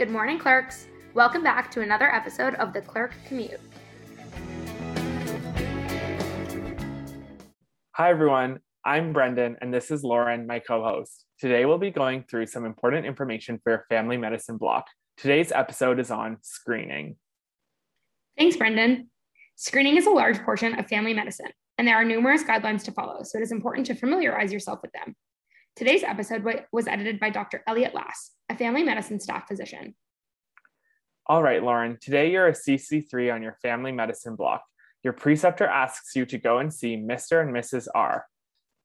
Good morning, clerks. Welcome back to another episode of the Clerk Commute. Hi, everyone. I'm Brendan, and this is Lauren, my co host. Today, we'll be going through some important information for your family medicine block. Today's episode is on screening. Thanks, Brendan. Screening is a large portion of family medicine, and there are numerous guidelines to follow, so it is important to familiarize yourself with them. Today's episode was edited by Dr. Elliot Lass, a family medicine staff physician. All right, Lauren, today you're a CC3 on your family medicine block. Your preceptor asks you to go and see Mr. and Mrs. R.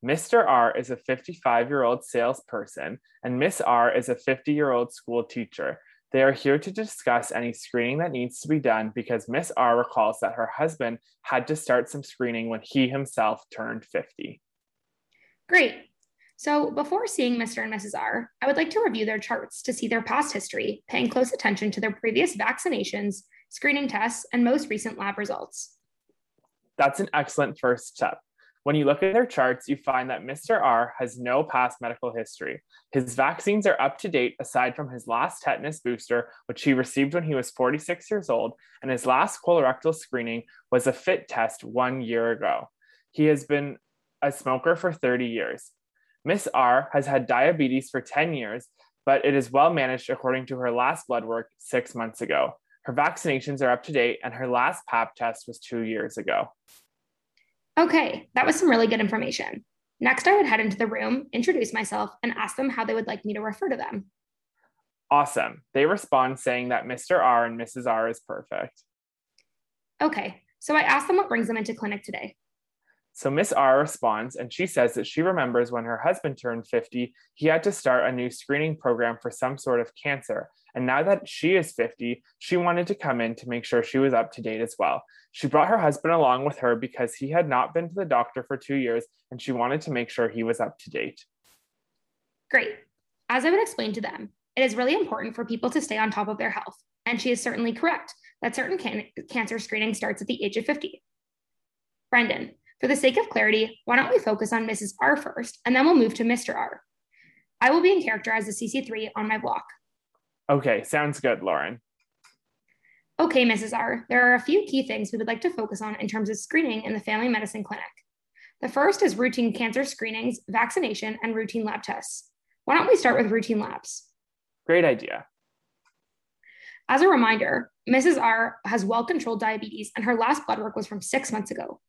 Mr. R is a 55 year old salesperson, and Miss R is a 50 year old school teacher. They are here to discuss any screening that needs to be done because Miss R recalls that her husband had to start some screening when he himself turned 50. Great. So, before seeing Mr. and Mrs. R, I would like to review their charts to see their past history, paying close attention to their previous vaccinations, screening tests, and most recent lab results. That's an excellent first step. When you look at their charts, you find that Mr. R has no past medical history. His vaccines are up to date aside from his last tetanus booster, which he received when he was 46 years old, and his last colorectal screening was a fit test one year ago. He has been a smoker for 30 years. Miss R has had diabetes for 10 years, but it is well managed according to her last blood work six months ago. Her vaccinations are up to date, and her last PAP test was two years ago. Okay, that was some really good information. Next, I would head into the room, introduce myself, and ask them how they would like me to refer to them. Awesome. They respond saying that Mr. R and Mrs. R is perfect. Okay, so I asked them what brings them into clinic today. So Miss R responds, and she says that she remembers when her husband turned 50, he had to start a new screening program for some sort of cancer. And now that she is 50, she wanted to come in to make sure she was up to date as well. She brought her husband along with her because he had not been to the doctor for two years, and she wanted to make sure he was up to date. Great. As I would explain to them, it is really important for people to stay on top of their health. And she is certainly correct that certain can- cancer screening starts at the age of 50. Brendan, for the sake of clarity, why don't we focus on Mrs. R first, and then we'll move to Mr. R. I will be in character as a CC3 on my block. Okay, sounds good, Lauren. Okay, Mrs. R, there are a few key things we would like to focus on in terms of screening in the family medicine clinic. The first is routine cancer screenings, vaccination, and routine lab tests. Why don't we start with routine labs? Great idea. As a reminder, Mrs. R has well controlled diabetes, and her last blood work was from six months ago.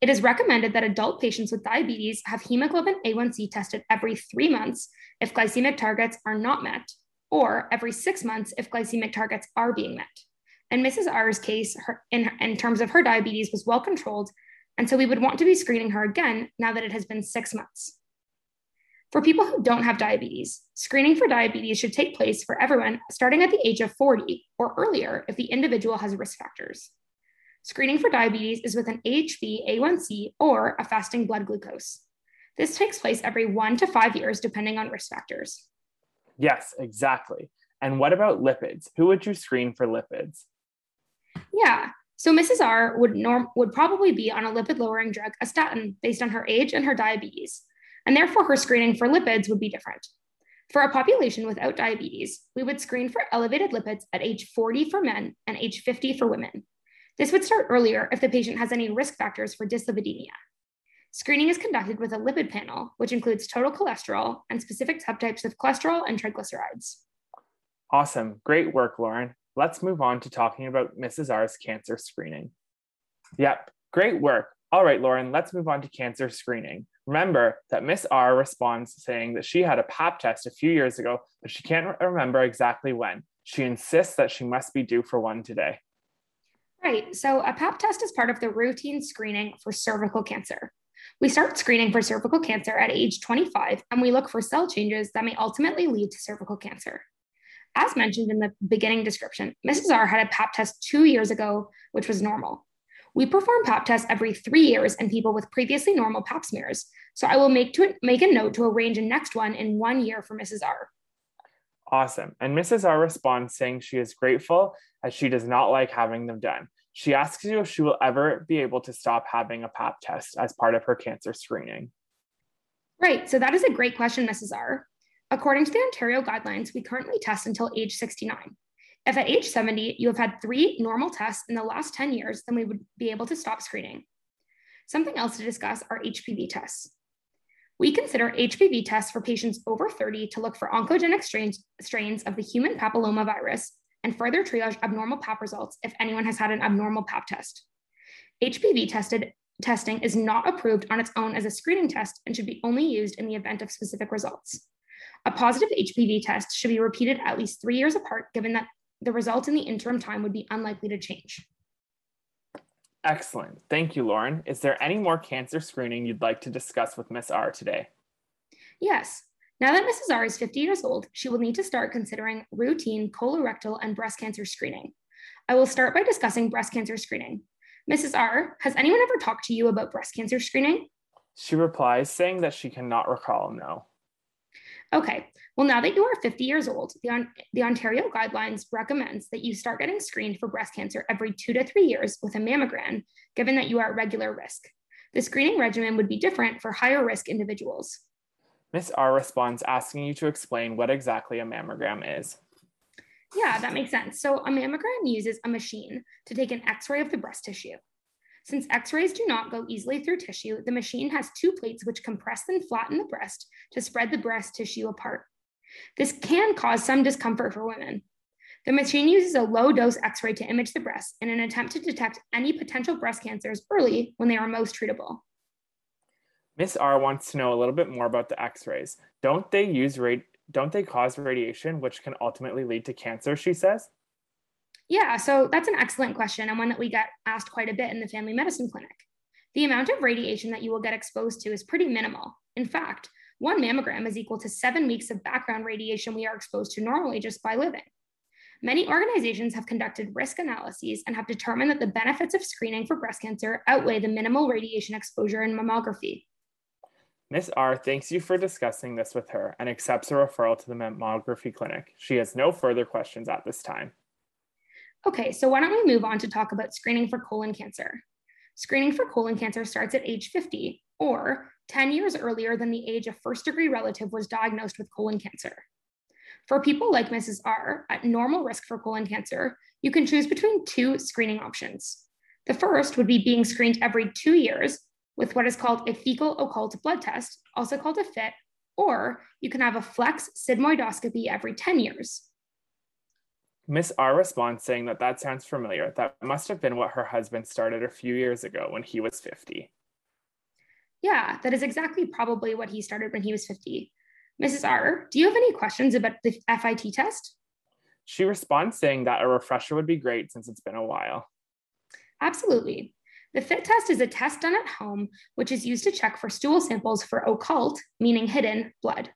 It is recommended that adult patients with diabetes have hemoglobin A1C tested every three months if glycemic targets are not met, or every six months if glycemic targets are being met. In Mrs. R's case, her, in, in terms of her diabetes, was well controlled, and so we would want to be screening her again now that it has been six months. For people who don't have diabetes, screening for diabetes should take place for everyone starting at the age of 40 or earlier if the individual has risk factors. Screening for diabetes is with an HbA1c or a fasting blood glucose. This takes place every one to five years, depending on risk factors. Yes, exactly. And what about lipids? Who would you screen for lipids? Yeah. So Mrs. R would norm would probably be on a lipid lowering drug, a statin, based on her age and her diabetes. And therefore her screening for lipids would be different. For a population without diabetes, we would screen for elevated lipids at age 40 for men and age 50 for women. This would start earlier if the patient has any risk factors for dyslipidemia. Screening is conducted with a lipid panel, which includes total cholesterol and specific subtypes of cholesterol and triglycerides. Awesome. Great work, Lauren. Let's move on to talking about Mrs. R's cancer screening. Yep, great work. All right, Lauren, let's move on to cancer screening. Remember that Miss R responds saying that she had a pap test a few years ago, but she can't remember exactly when. She insists that she must be due for one today. Right. So a pap test is part of the routine screening for cervical cancer. We start screening for cervical cancer at age 25, and we look for cell changes that may ultimately lead to cervical cancer. As mentioned in the beginning description, Mrs. R had a pap test two years ago, which was normal. We perform pap tests every three years in people with previously normal pap smears. So I will make to make a note to arrange a next one in one year for Mrs. R. Awesome. And Mrs. R responds saying she is grateful as she does not like having them done. She asks you if she will ever be able to stop having a pap test as part of her cancer screening. Right. So that is a great question, Mrs. R. According to the Ontario guidelines, we currently test until age 69. If at age 70 you have had three normal tests in the last 10 years, then we would be able to stop screening. Something else to discuss are HPV tests. We consider HPV tests for patients over 30 to look for oncogenic strains, strains of the human papillomavirus and further triage abnormal PAP results if anyone has had an abnormal PAP test. HPV tested testing is not approved on its own as a screening test and should be only used in the event of specific results. A positive HPV test should be repeated at least three years apart, given that the result in the interim time would be unlikely to change. Excellent. Thank you, Lauren. Is there any more cancer screening you'd like to discuss with Miss R today? Yes. Now that Mrs. R is 50 years old, she will need to start considering routine colorectal and breast cancer screening. I will start by discussing breast cancer screening. Mrs. R, has anyone ever talked to you about breast cancer screening? She replies, saying that she cannot recall, no. Okay, well, now that you are 50 years old, the, the Ontario guidelines recommends that you start getting screened for breast cancer every two to three years with a mammogram, given that you are at regular risk. The screening regimen would be different for higher risk individuals. Ms. R responds asking you to explain what exactly a mammogram is. Yeah, that makes sense. So a mammogram uses a machine to take an x-ray of the breast tissue. Since x-rays do not go easily through tissue, the machine has two plates which compress and flatten the breast to spread the breast tissue apart. This can cause some discomfort for women. The machine uses a low dose x ray to image the breast in an attempt to detect any potential breast cancers early when they are most treatable. Miss R wants to know a little bit more about the x rays. Don't they use rate? Don't they cause radiation, which can ultimately lead to cancer? She says. Yeah, so that's an excellent question and one that we get asked quite a bit in the family medicine clinic. The amount of radiation that you will get exposed to is pretty minimal. In fact, one mammogram is equal to seven weeks of background radiation we are exposed to normally just by living. Many organizations have conducted risk analyses and have determined that the benefits of screening for breast cancer outweigh the minimal radiation exposure in mammography. Ms. R thanks you for discussing this with her and accepts a referral to the mammography clinic. She has no further questions at this time. Okay, so why don't we move on to talk about screening for colon cancer? Screening for colon cancer starts at age 50, or 10 years earlier than the age a first degree relative was diagnosed with colon cancer. For people like Mrs. R at normal risk for colon cancer, you can choose between two screening options. The first would be being screened every two years with what is called a fecal occult blood test, also called a FIT, or you can have a flex sigmoidoscopy every 10 years. Miss R responds saying that that sounds familiar. That must have been what her husband started a few years ago when he was 50. Yeah, that is exactly probably what he started when he was 50. Mrs. R, do you have any questions about the FIT test? She responds saying that a refresher would be great since it's been a while. Absolutely. The FIT test is a test done at home, which is used to check for stool samples for occult, meaning hidden, blood.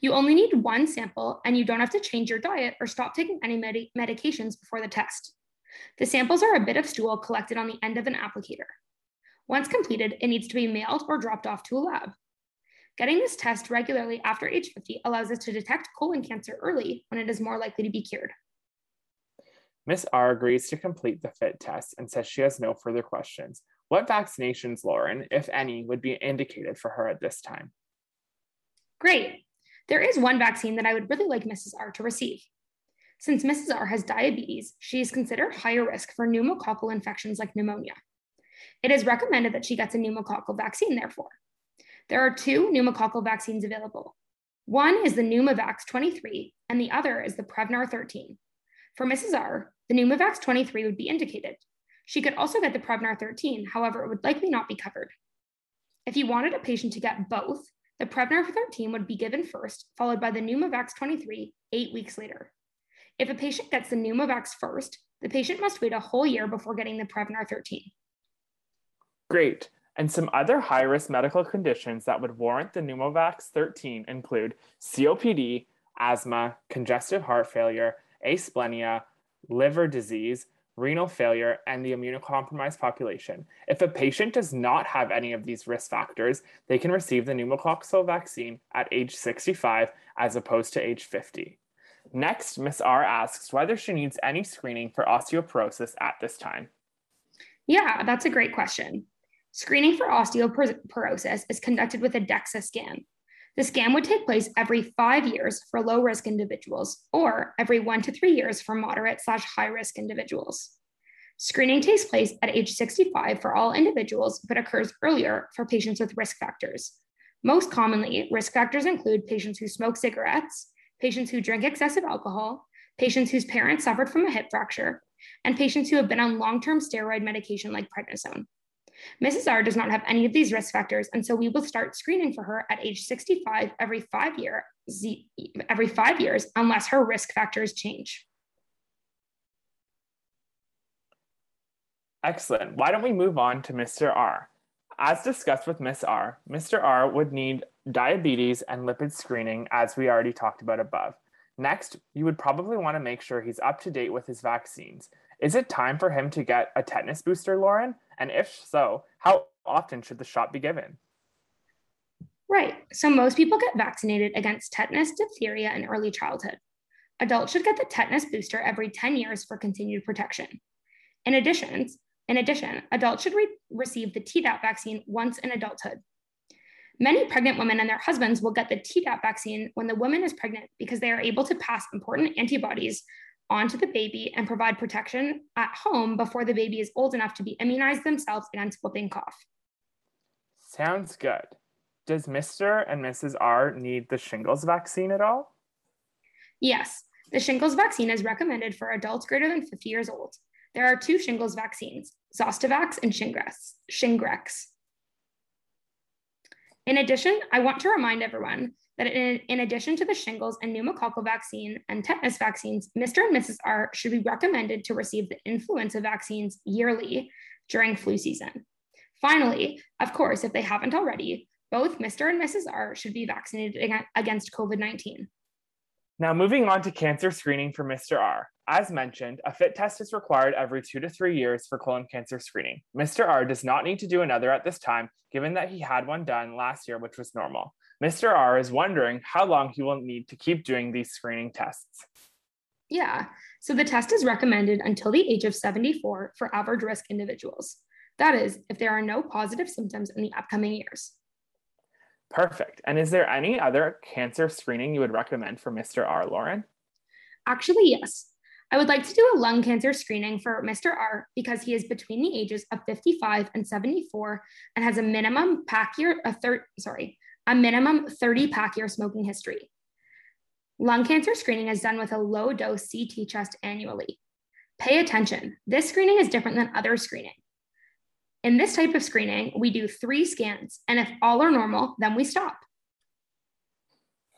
You only need one sample, and you don't have to change your diet or stop taking any med- medications before the test. The samples are a bit of stool collected on the end of an applicator. Once completed, it needs to be mailed or dropped off to a lab. Getting this test regularly after age 50 allows us to detect colon cancer early when it is more likely to be cured. Ms. R agrees to complete the FIT test and says she has no further questions. What vaccinations, Lauren, if any, would be indicated for her at this time? Great. There is one vaccine that I would really like Mrs. R to receive. Since Mrs. R has diabetes, she is considered higher risk for pneumococcal infections like pneumonia. It is recommended that she gets a pneumococcal vaccine, therefore. There are two pneumococcal vaccines available. One is the Pneumovax 23, and the other is the Prevnar 13. For Mrs. R, the Pneumovax 23 would be indicated. She could also get the Prevnar 13, however, it would likely not be covered. If you wanted a patient to get both, the Prevnar 13 would be given first, followed by the Pneumovax 23 eight weeks later. If a patient gets the Pneumovax first, the patient must wait a whole year before getting the Prevnar 13. Great. And some other high risk medical conditions that would warrant the Pneumovax 13 include COPD, asthma, congestive heart failure, asplenia, liver disease, renal failure, and the immunocompromised population. If a patient does not have any of these risk factors, they can receive the pneumococcal vaccine at age 65 as opposed to age 50. Next, Ms. R asks whether she needs any screening for osteoporosis at this time. Yeah, that's a great question. Screening for osteoporosis is conducted with a DEXA scan. The scan would take place every five years for low risk individuals or every one to three years for moderate slash high risk individuals. Screening takes place at age 65 for all individuals, but occurs earlier for patients with risk factors. Most commonly, risk factors include patients who smoke cigarettes, patients who drink excessive alcohol, patients whose parents suffered from a hip fracture, and patients who have been on long term steroid medication like prednisone. Mrs. R does not have any of these risk factors, and so we will start screening for her at age 65 every five year every five years unless her risk factors change. Excellent. Why don't we move on to Mr. R? As discussed with Miss R, Mr. R would need diabetes and lipid screening as we already talked about above. Next, you would probably want to make sure he's up to date with his vaccines. Is it time for him to get a tetanus booster, Lauren? And if so, how often should the shot be given? Right. So most people get vaccinated against tetanus, diphtheria, in early childhood. Adults should get the tetanus booster every 10 years for continued protection. In addition, in addition, adults should re- receive the Tdap vaccine once in adulthood. Many pregnant women and their husbands will get the Tdap vaccine when the woman is pregnant because they are able to pass important antibodies onto the baby and provide protection at home before the baby is old enough to be immunized themselves against whooping cough. Sounds good. Does Mr. and Mrs. R need the shingles vaccine at all? Yes, the shingles vaccine is recommended for adults greater than 50 years old. There are two shingles vaccines, Zostavax and Shingrix. Shingrix. In addition, I want to remind everyone that in, in, addition to the shingles and pneumococcal vaccine and tetanus vaccines, Mr. and Mrs. R should be recommended to receive the influenza vaccines yearly during flu season. Finally, of course, if they haven't already, both Mr. and Mrs. R should be vaccinated against COVID 19. Now, moving on to cancer screening for Mr. R. As mentioned, a FIT test is required every two to three years for colon cancer screening. Mr. R does not need to do another at this time, given that he had one done last year, which was normal. Mr. R is wondering how long he will need to keep doing these screening tests. Yeah, so the test is recommended until the age of 74 for average risk individuals. That is, if there are no positive symptoms in the upcoming years. Perfect. And is there any other cancer screening you would recommend for Mr. R, Lauren? Actually, yes. I would like to do a lung cancer screening for Mr. R because he is between the ages of 55 and 74 and has a minimum pack year, a third, sorry, a minimum 30 pack year smoking history. Lung cancer screening is done with a low dose CT test annually. Pay attention, this screening is different than other screening. In this type of screening, we do three scans, and if all are normal, then we stop.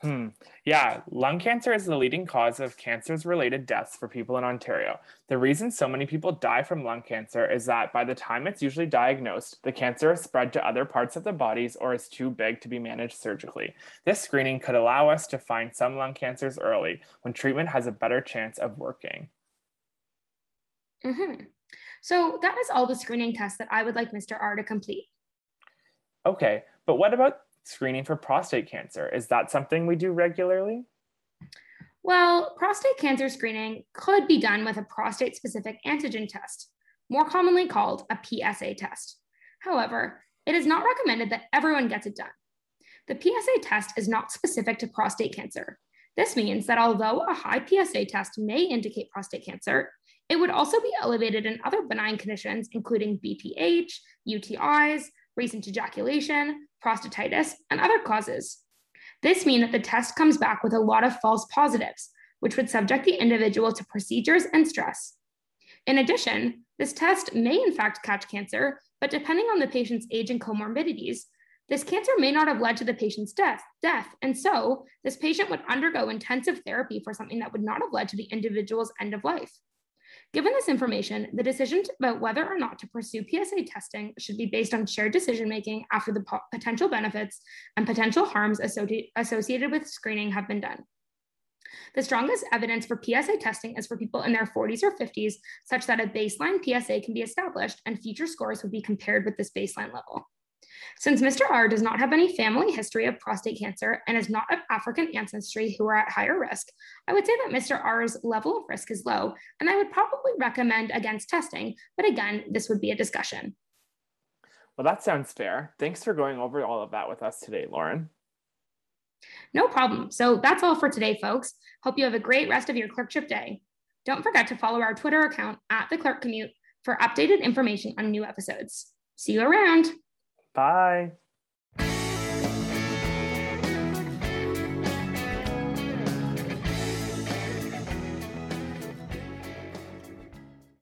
Hmm. Yeah, lung cancer is the leading cause of cancers related deaths for people in Ontario. The reason so many people die from lung cancer is that by the time it's usually diagnosed, the cancer has spread to other parts of the bodies or is too big to be managed surgically. This screening could allow us to find some lung cancers early when treatment has a better chance of working. Mm-hmm. So that is all the screening tests that I would like Mr. R to complete. Okay, but what about screening for prostate cancer. Is that something we do regularly? Well, prostate cancer screening could be done with a prostate specific antigen test, more commonly called a PSA test. However, it is not recommended that everyone gets it done. The PSA test is not specific to prostate cancer. This means that although a high PSA test may indicate prostate cancer, it would also be elevated in other benign conditions, including BPH, UTIs, recent ejaculation, prostatitis, and other causes. This means that the test comes back with a lot of false positives, which would subject the individual to procedures and stress. In addition, this test may in fact catch cancer, but depending on the patient's age and comorbidities, this cancer may not have led to the patient's death, death, and so this patient would undergo intensive therapy for something that would not have led to the individual's end of life. Given this information, the decision about whether or not to pursue PSA testing should be based on shared decision making after the po potential benefits and potential harms associated with screening have been done. The strongest evidence for PSA testing is for people in their 40s or 50s, such that a baseline PSA can be established and future scores would be compared with this baseline level. Since Mr. R does not have any family history of prostate cancer and is not of African ancestry who are at higher risk, I would say that Mr. R's level of risk is low, and I would probably recommend against testing, but again, this would be a discussion. Well, that sounds fair. Thanks for going over all of that with us today, Lauren. No problem. So that's all for today, folks. Hope you have a great rest of your clerkship day. Don't forget to follow our Twitter account at the Clerk Commute for updated information on new episodes. See you around. Bye.